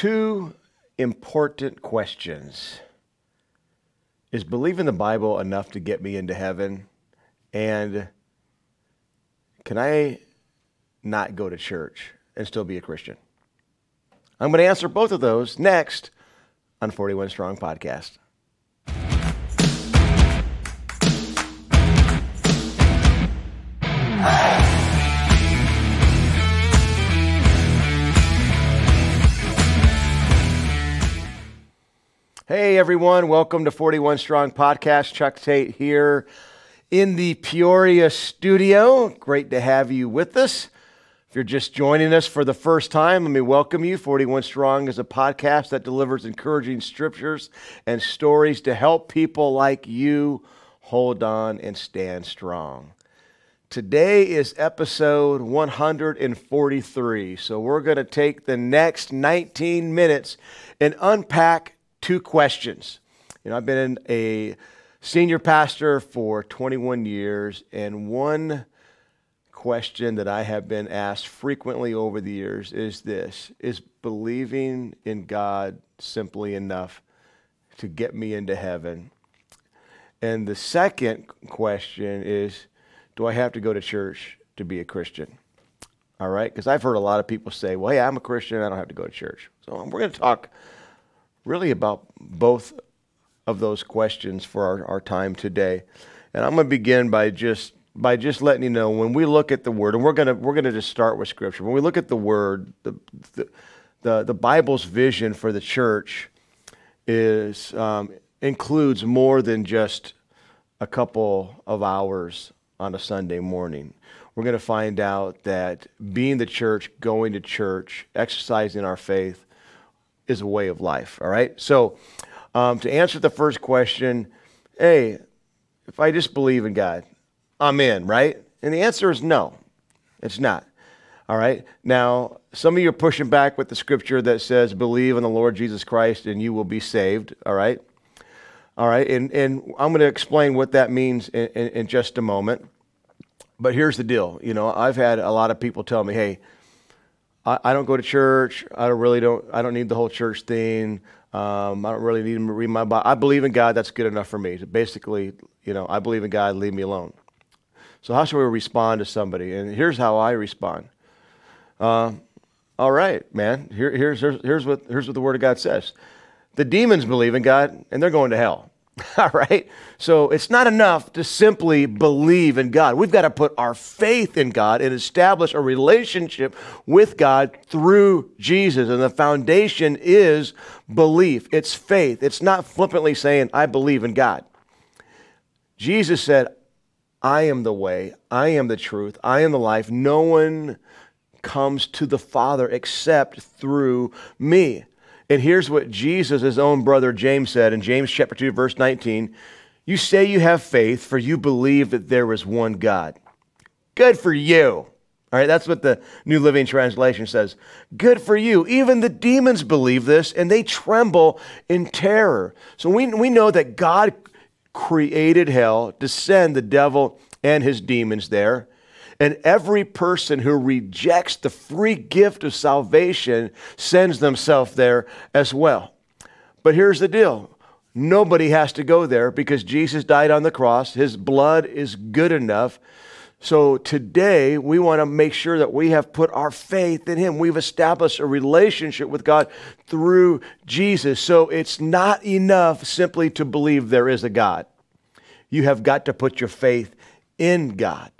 two important questions. Is believing the Bible enough to get me into heaven? And can I not go to church and still be a Christian? I'm going to answer both of those next on 41 Strong Podcast. Hey everyone, welcome to 41 Strong Podcast. Chuck Tate here in the Peoria studio. Great to have you with us. If you're just joining us for the first time, let me welcome you. 41 Strong is a podcast that delivers encouraging scriptures and stories to help people like you hold on and stand strong. Today is episode 143. So we're going to take the next 19 minutes and unpack two questions. You know, I've been a senior pastor for 21 years, and one question that I have been asked frequently over the years is this Is believing in God simply enough to get me into heaven? And the second question is Do I have to go to church to be a Christian? All right, because I've heard a lot of people say, Well, hey, I'm a Christian, I don't have to go to church. So we're going to talk really about both of those questions for our, our time today. And I'm going to begin by just by just letting you know when we look at the word, and we're gonna we're gonna just start with scripture. When we look at the word, the the the, the Bible's vision for the church is um, includes more than just a couple of hours on a Sunday morning. We're going to find out that being the church, going to church, exercising our faith, is a way of life. All right. So, um, to answer the first question, hey, if I just believe in God, I'm in, right? And the answer is no, it's not. All right. Now, some of you are pushing back with the scripture that says, believe in the Lord Jesus Christ and you will be saved. All right. All right. And, and I'm going to explain what that means in, in, in just a moment. But here's the deal. You know, I've had a lot of people tell me, hey, I, I don't go to church. I don't really don't. I don't need the whole church thing. Um, I don't really need to read my Bible. I believe in God. That's good enough for me. Basically, you know, I believe in God. Leave me alone. So how should we respond to somebody? And here's how I respond. Uh, all right, man. Here, here's, here's, here's, what, here's what the Word of God says. The demons believe in God, and they're going to hell. All right? So it's not enough to simply believe in God. We've got to put our faith in God and establish a relationship with God through Jesus. And the foundation is belief, it's faith. It's not flippantly saying, I believe in God. Jesus said, I am the way, I am the truth, I am the life. No one comes to the Father except through me. And here's what Jesus, his own brother James said in James chapter 2, verse 19 You say you have faith, for you believe that there is one God. Good for you. All right, that's what the New Living Translation says. Good for you. Even the demons believe this and they tremble in terror. So we, we know that God created hell to send the devil and his demons there. And every person who rejects the free gift of salvation sends themselves there as well. But here's the deal nobody has to go there because Jesus died on the cross. His blood is good enough. So today, we want to make sure that we have put our faith in Him. We've established a relationship with God through Jesus. So it's not enough simply to believe there is a God. You have got to put your faith in God.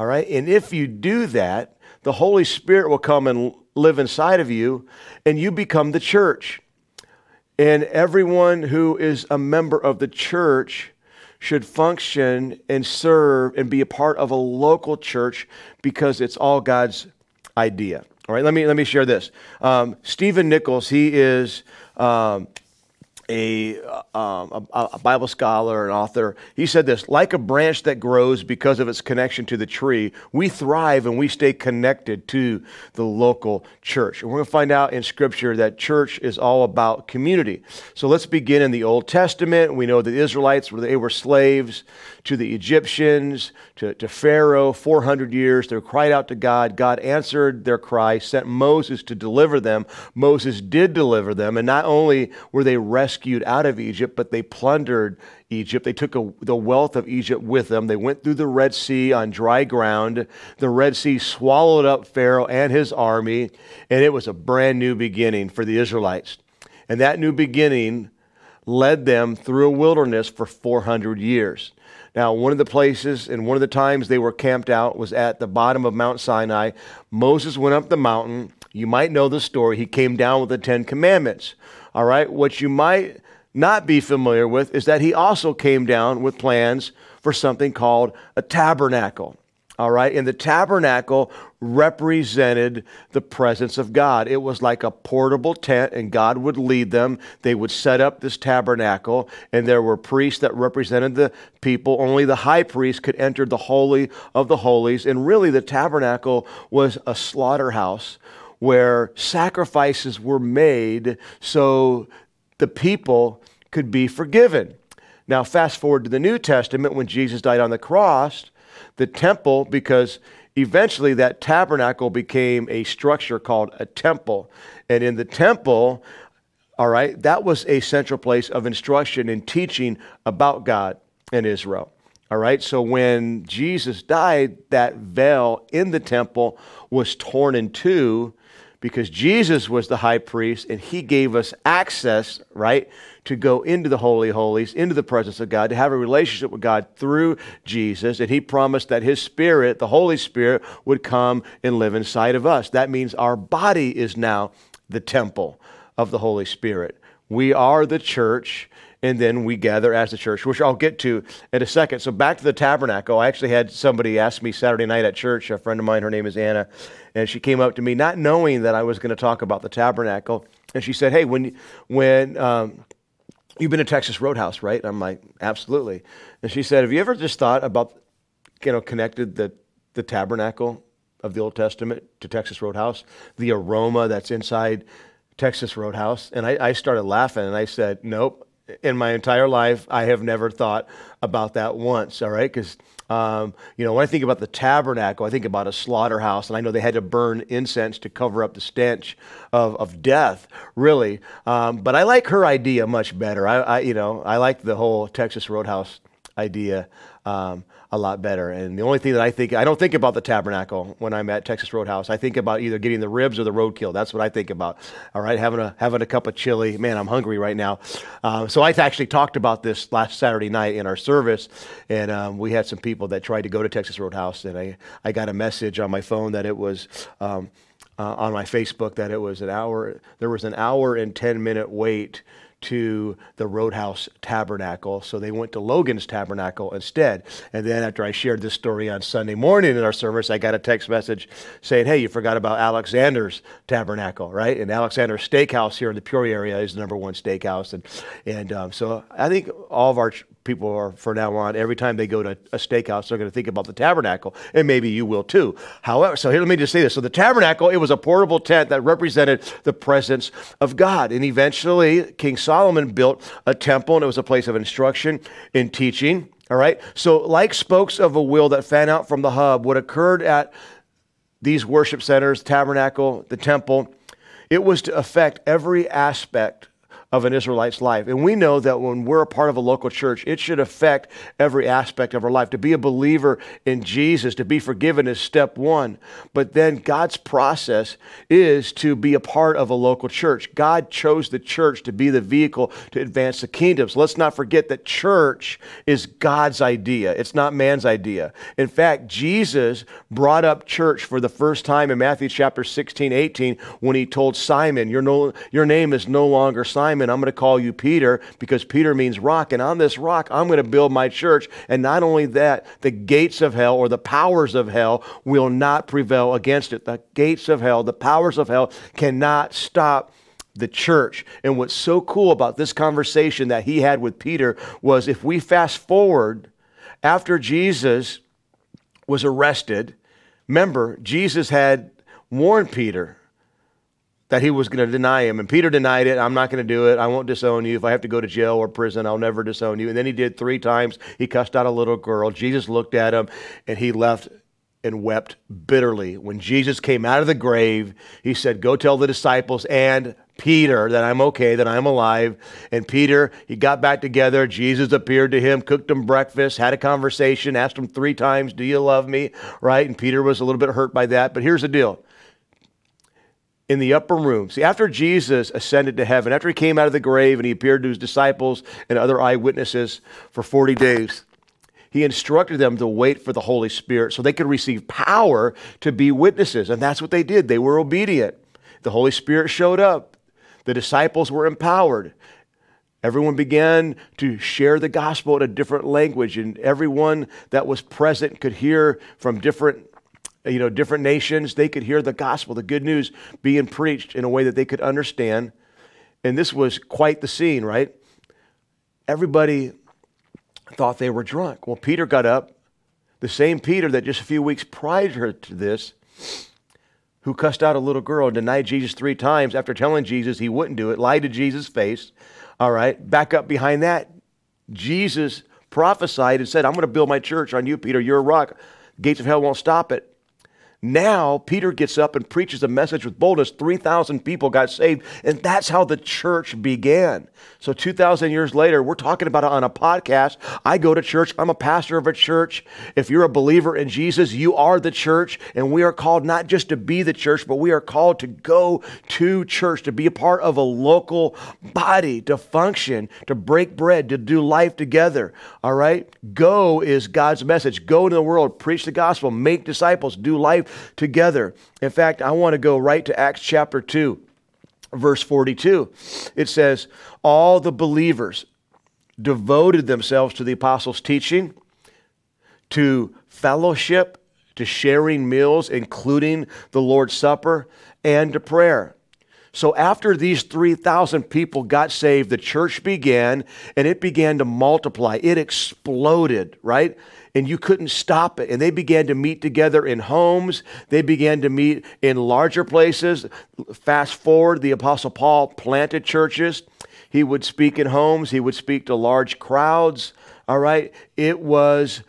All right? And if you do that, the Holy Spirit will come and live inside of you, and you become the church. And everyone who is a member of the church should function and serve and be a part of a local church because it's all God's idea. All right, let me, let me share this. Um, Stephen Nichols, he is um, a, um, a, a, Bible scholar, an author, he said this like a branch that grows because of its connection to the tree, we thrive and we stay connected to the local church. And we're going to find out in Scripture that church is all about community. So let's begin in the Old Testament. We know the Israelites, were, they were slaves to the Egyptians, to, to Pharaoh, 400 years. They cried out to God. God answered their cry, sent Moses to deliver them. Moses did deliver them. And not only were they rescued out of Egypt, but they plundered Egypt. They took a, the wealth of Egypt with them. They went through the Red Sea on dry ground. The Red Sea swallowed up Pharaoh and his army, and it was a brand new beginning for the Israelites. And that new beginning led them through a wilderness for 400 years. Now, one of the places and one of the times they were camped out was at the bottom of Mount Sinai. Moses went up the mountain. You might know the story. He came down with the Ten Commandments. All right? What you might not be familiar with is that he also came down with plans for something called a tabernacle. All right. And the tabernacle represented the presence of God. It was like a portable tent, and God would lead them. They would set up this tabernacle, and there were priests that represented the people. Only the high priest could enter the Holy of the Holies. And really, the tabernacle was a slaughterhouse where sacrifices were made so the people could be forgiven. Now, fast forward to the New Testament when Jesus died on the cross the temple because eventually that tabernacle became a structure called a temple. And in the temple, all right, that was a central place of instruction and teaching about God and Israel. All right, so when Jesus died, that veil in the temple was torn in two because Jesus was the high priest and he gave us access, right, to go into the Holy Holies, into the presence of God, to have a relationship with God through Jesus. And he promised that his Spirit, the Holy Spirit, would come and live inside of us. That means our body is now the temple of the Holy Spirit. We are the church and then we gather as the church, which I'll get to in a second. So back to the tabernacle. I actually had somebody ask me Saturday night at church, a friend of mine, her name is Anna, and she came up to me not knowing that I was going to talk about the tabernacle, and she said, "Hey, when when um, you've been to Texas Roadhouse, right?" I'm like, "Absolutely." And she said, "Have you ever just thought about, you know, connected the the tabernacle of the Old Testament to Texas Roadhouse, the aroma that's inside Texas Roadhouse?" And I, I started laughing, and I said, "Nope." In my entire life, I have never thought about that once, all right? Because, um, you know, when I think about the tabernacle, I think about a slaughterhouse, and I know they had to burn incense to cover up the stench of, of death, really. Um, but I like her idea much better. I, I, you know, I like the whole Texas Roadhouse idea. Um, a lot better. And the only thing that I think, I don't think about the tabernacle when I'm at Texas Roadhouse. I think about either getting the ribs or the roadkill. That's what I think about. All right, having a having a cup of chili. Man, I'm hungry right now. Um, so I actually talked about this last Saturday night in our service, and um, we had some people that tried to go to Texas Roadhouse, and I I got a message on my phone that it was. Um, uh, on my Facebook, that it was an hour. There was an hour and ten minute wait to the Roadhouse Tabernacle. So they went to Logan's Tabernacle instead. And then after I shared this story on Sunday morning in our service, I got a text message saying, hey, you forgot about Alexander's Tabernacle, right? And Alexander's Steakhouse here in the Peoria area is the number one steakhouse. And, and um, so I think all of our people are for now on every time they go to a steakhouse they're going to think about the tabernacle and maybe you will too. However so here let me just say this. So the tabernacle it was a portable tent that represented the presence of god. And eventually king solomon built a temple and it was a place of instruction and teaching all right? So like spokes of a wheel that fan out from the hub what occurred at these worship centers tabernacle the temple it was to affect every aspect of an Israelite's life. And we know that when we're a part of a local church, it should affect every aspect of our life. To be a believer in Jesus, to be forgiven is step one. But then God's process is to be a part of a local church. God chose the church to be the vehicle to advance the kingdom. So let's not forget that church is God's idea, it's not man's idea. In fact, Jesus brought up church for the first time in Matthew chapter 16, 18, when he told Simon, Your, no, your name is no longer Simon Simon, I'm going to call you Peter because Peter means rock. And on this rock, I'm going to build my church. And not only that, the gates of hell or the powers of hell will not prevail against it. The gates of hell, the powers of hell cannot stop the church. And what's so cool about this conversation that he had with Peter was if we fast forward after Jesus was arrested, remember, Jesus had warned Peter that he was going to deny him. And Peter denied it. I'm not going to do it. I won't disown you. If I have to go to jail or prison, I'll never disown you. And then he did three times. He cussed out a little girl. Jesus looked at him and he left and wept bitterly. When Jesus came out of the grave, he said, Go tell the disciples and Peter that I'm okay, that I'm alive. And Peter, he got back together. Jesus appeared to him, cooked him breakfast, had a conversation, asked him three times, Do you love me? Right? And Peter was a little bit hurt by that. But here's the deal in the upper room. See, after Jesus ascended to heaven, after he came out of the grave and he appeared to his disciples and other eyewitnesses for 40 days, he instructed them to wait for the Holy Spirit so they could receive power to be witnesses. And that's what they did. They were obedient. The Holy Spirit showed up, the disciples were empowered. Everyone began to share the gospel in a different language, and everyone that was present could hear from different you know, different nations, they could hear the gospel, the good news being preached in a way that they could understand. And this was quite the scene, right? Everybody thought they were drunk. Well, Peter got up, the same Peter that just a few weeks prior to this, who cussed out a little girl and denied Jesus three times after telling Jesus he wouldn't do it, lied to Jesus' face. All right, back up behind that, Jesus prophesied and said, I'm going to build my church on you, Peter. You're a rock. Gates of hell won't stop it. Now, Peter gets up and preaches a message with boldness. 3,000 people got saved, and that's how the church began. So, 2,000 years later, we're talking about it on a podcast. I go to church, I'm a pastor of a church. If you're a believer in Jesus, you are the church, and we are called not just to be the church, but we are called to go to church, to be a part of a local body, to function, to break bread, to do life together. All right? Go is God's message. Go into the world, preach the gospel, make disciples, do life together. In fact, I want to go right to Acts chapter 2, verse 42. It says, All the believers devoted themselves to the apostles' teaching, to fellowship, to sharing meals, including the Lord's Supper, and to prayer. So after these 3,000 people got saved, the church began and it began to multiply. It exploded, right? And you couldn't stop it. And they began to meet together in homes, they began to meet in larger places. Fast forward, the Apostle Paul planted churches. He would speak in homes, he would speak to large crowds. All right, it was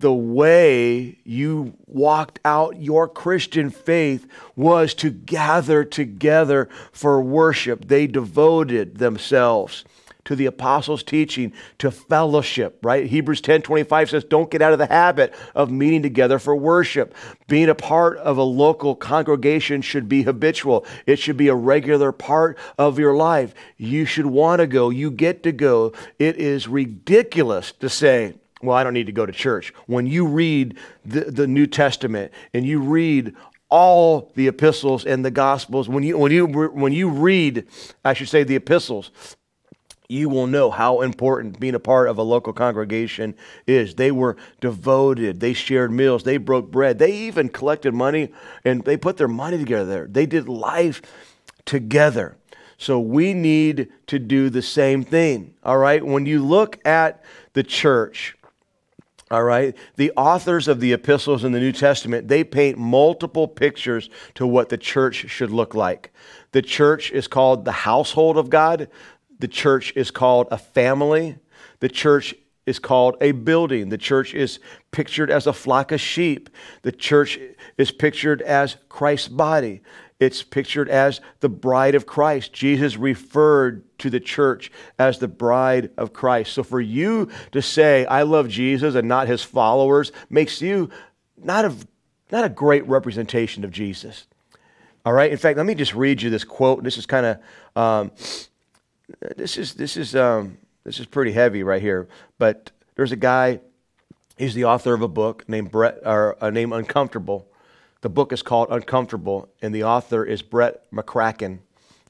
the way you walked out your Christian faith was to gather together for worship. They devoted themselves to the apostles' teaching, to fellowship, right? Hebrews 10 25 says, Don't get out of the habit of meeting together for worship. Being a part of a local congregation should be habitual, it should be a regular part of your life. You should want to go, you get to go. It is ridiculous to say, well, I don't need to go to church. When you read the, the New Testament and you read all the epistles and the gospels when you when you when you read i should say the epistles you will know how important being a part of a local congregation is. They were devoted. They shared meals. They broke bread. They even collected money and they put their money together. There. They did life together. So we need to do the same thing. All right. When you look at the church, all right, the authors of the epistles in the New Testament, they paint multiple pictures to what the church should look like. The church is called the household of God. The church is called a family. The church is called a building. The church is pictured as a flock of sheep. The church is pictured as Christ's body. It's pictured as the bride of Christ. Jesus referred to the church as the bride of Christ. So for you to say, I love Jesus and not his followers, makes you not a, not a great representation of Jesus. All right? In fact, let me just read you this quote. This is kind of. Um, this is this is um, this is pretty heavy right here. But there's a guy. He's the author of a book named Brett or uh, named Uncomfortable. The book is called Uncomfortable, and the author is Brett McCracken.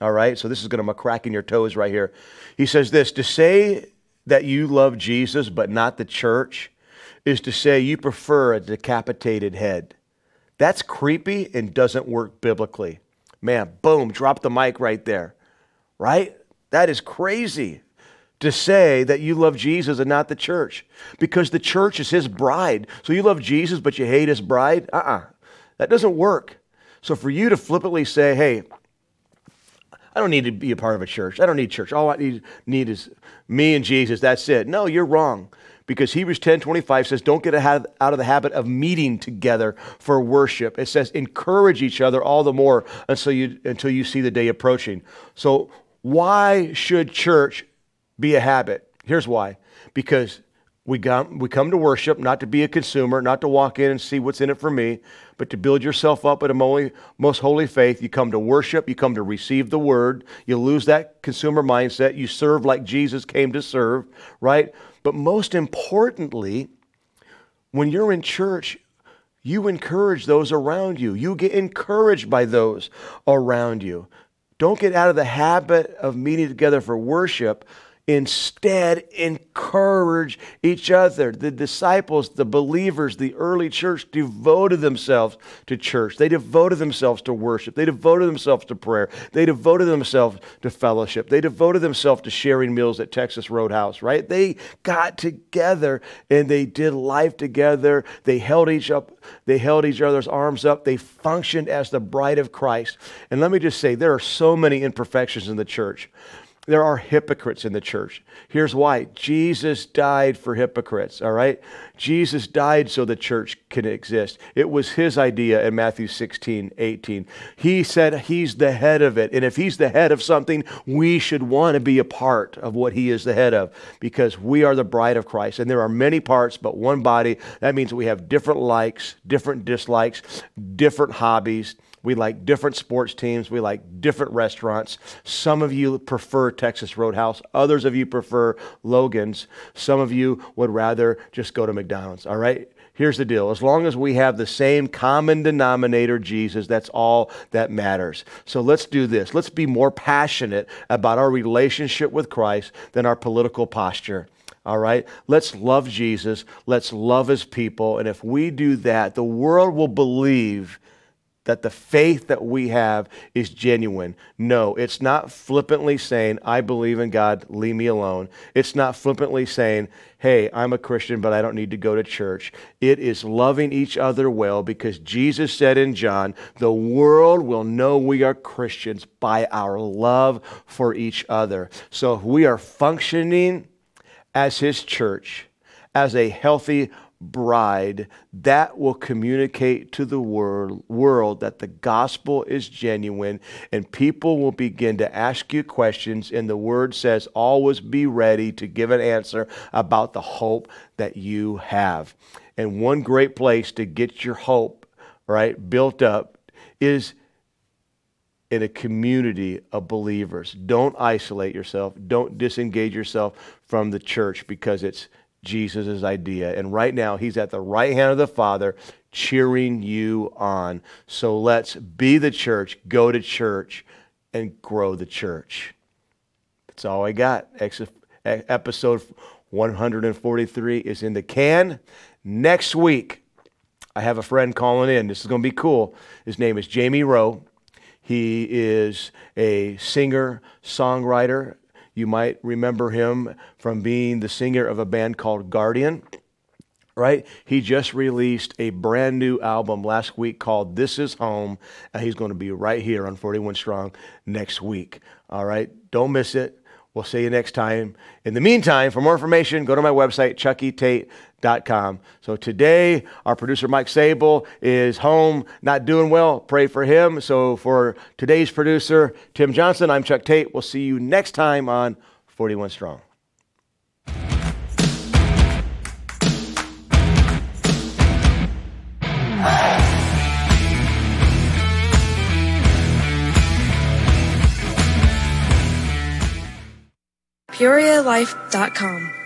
All right, so this is going to McCracken your toes right here. He says this: to say that you love Jesus but not the church is to say you prefer a decapitated head. That's creepy and doesn't work biblically. Man, boom, drop the mic right there. right? That is crazy to say that you love Jesus and not the church because the church is his bride. So you love Jesus, but you hate his bride? Uh uh That doesn't work. So for you to flippantly say, hey, I don't need to be a part of a church. I don't need church. All I need, need is me and Jesus. That's it. No, you're wrong. Because Hebrews 10 25 says, Don't get out of the habit of meeting together for worship. It says, Encourage each other all the more until you, until you see the day approaching. So, why should church be a habit? Here's why. Because we come, we come to worship not to be a consumer, not to walk in and see what's in it for me, but to build yourself up in a most holy faith. You come to worship, you come to receive the word, you lose that consumer mindset, you serve like Jesus came to serve, right? But most importantly, when you're in church, you encourage those around you. You get encouraged by those around you. Don't get out of the habit of meeting together for worship, Instead, encourage each other. The disciples, the believers, the early church devoted themselves to church. They devoted themselves to worship. They devoted themselves to prayer. They devoted themselves to fellowship. They devoted themselves to sharing meals at Texas Roadhouse, right? They got together and they did life together. They held each up, they held each other's arms up. They functioned as the bride of Christ. And let me just say, there are so many imperfections in the church. There are hypocrites in the church. Here's why Jesus died for hypocrites, all right? Jesus died so the church can exist. It was his idea in Matthew 16, 18. He said he's the head of it. And if he's the head of something, we should want to be a part of what he is the head of because we are the bride of Christ. And there are many parts, but one body. That means we have different likes, different dislikes, different hobbies we like different sports teams. We like different restaurants. Some of you prefer Texas Roadhouse. Others of you prefer Logan's. Some of you would rather just go to McDonald's. All right? Here's the deal. As long as we have the same common denominator, Jesus, that's all that matters. So let's do this. Let's be more passionate about our relationship with Christ than our political posture. All right? Let's love Jesus. Let's love his people. And if we do that, the world will believe that the faith that we have is genuine. No, it's not flippantly saying, I believe in God, leave me alone. It's not flippantly saying, hey, I'm a Christian, but I don't need to go to church. It is loving each other well because Jesus said in John, the world will know we are Christians by our love for each other. So if we are functioning as his church, as a healthy bride that will communicate to the world, world that the gospel is genuine and people will begin to ask you questions and the word says always be ready to give an answer about the hope that you have. And one great place to get your hope right built up is in a community of believers. Don't isolate yourself. Don't disengage yourself from the church because it's Jesus' idea. And right now, he's at the right hand of the Father, cheering you on. So let's be the church, go to church, and grow the church. That's all I got. Episode 143 is in the can. Next week, I have a friend calling in. This is going to be cool. His name is Jamie Rowe. He is a singer, songwriter, you might remember him from being the singer of a band called Guardian, right? He just released a brand new album last week called This Is Home, and he's going to be right here on 41 Strong next week. All right? Don't miss it. We'll see you next time. In the meantime, for more information, go to my website, chuckytate.com. So today, our producer Mike Sable is home, not doing well. Pray for him. So for today's producer, Tim Johnson, I'm Chuck Tate. We'll see you next time on 41 Strong. PeoriaLife.com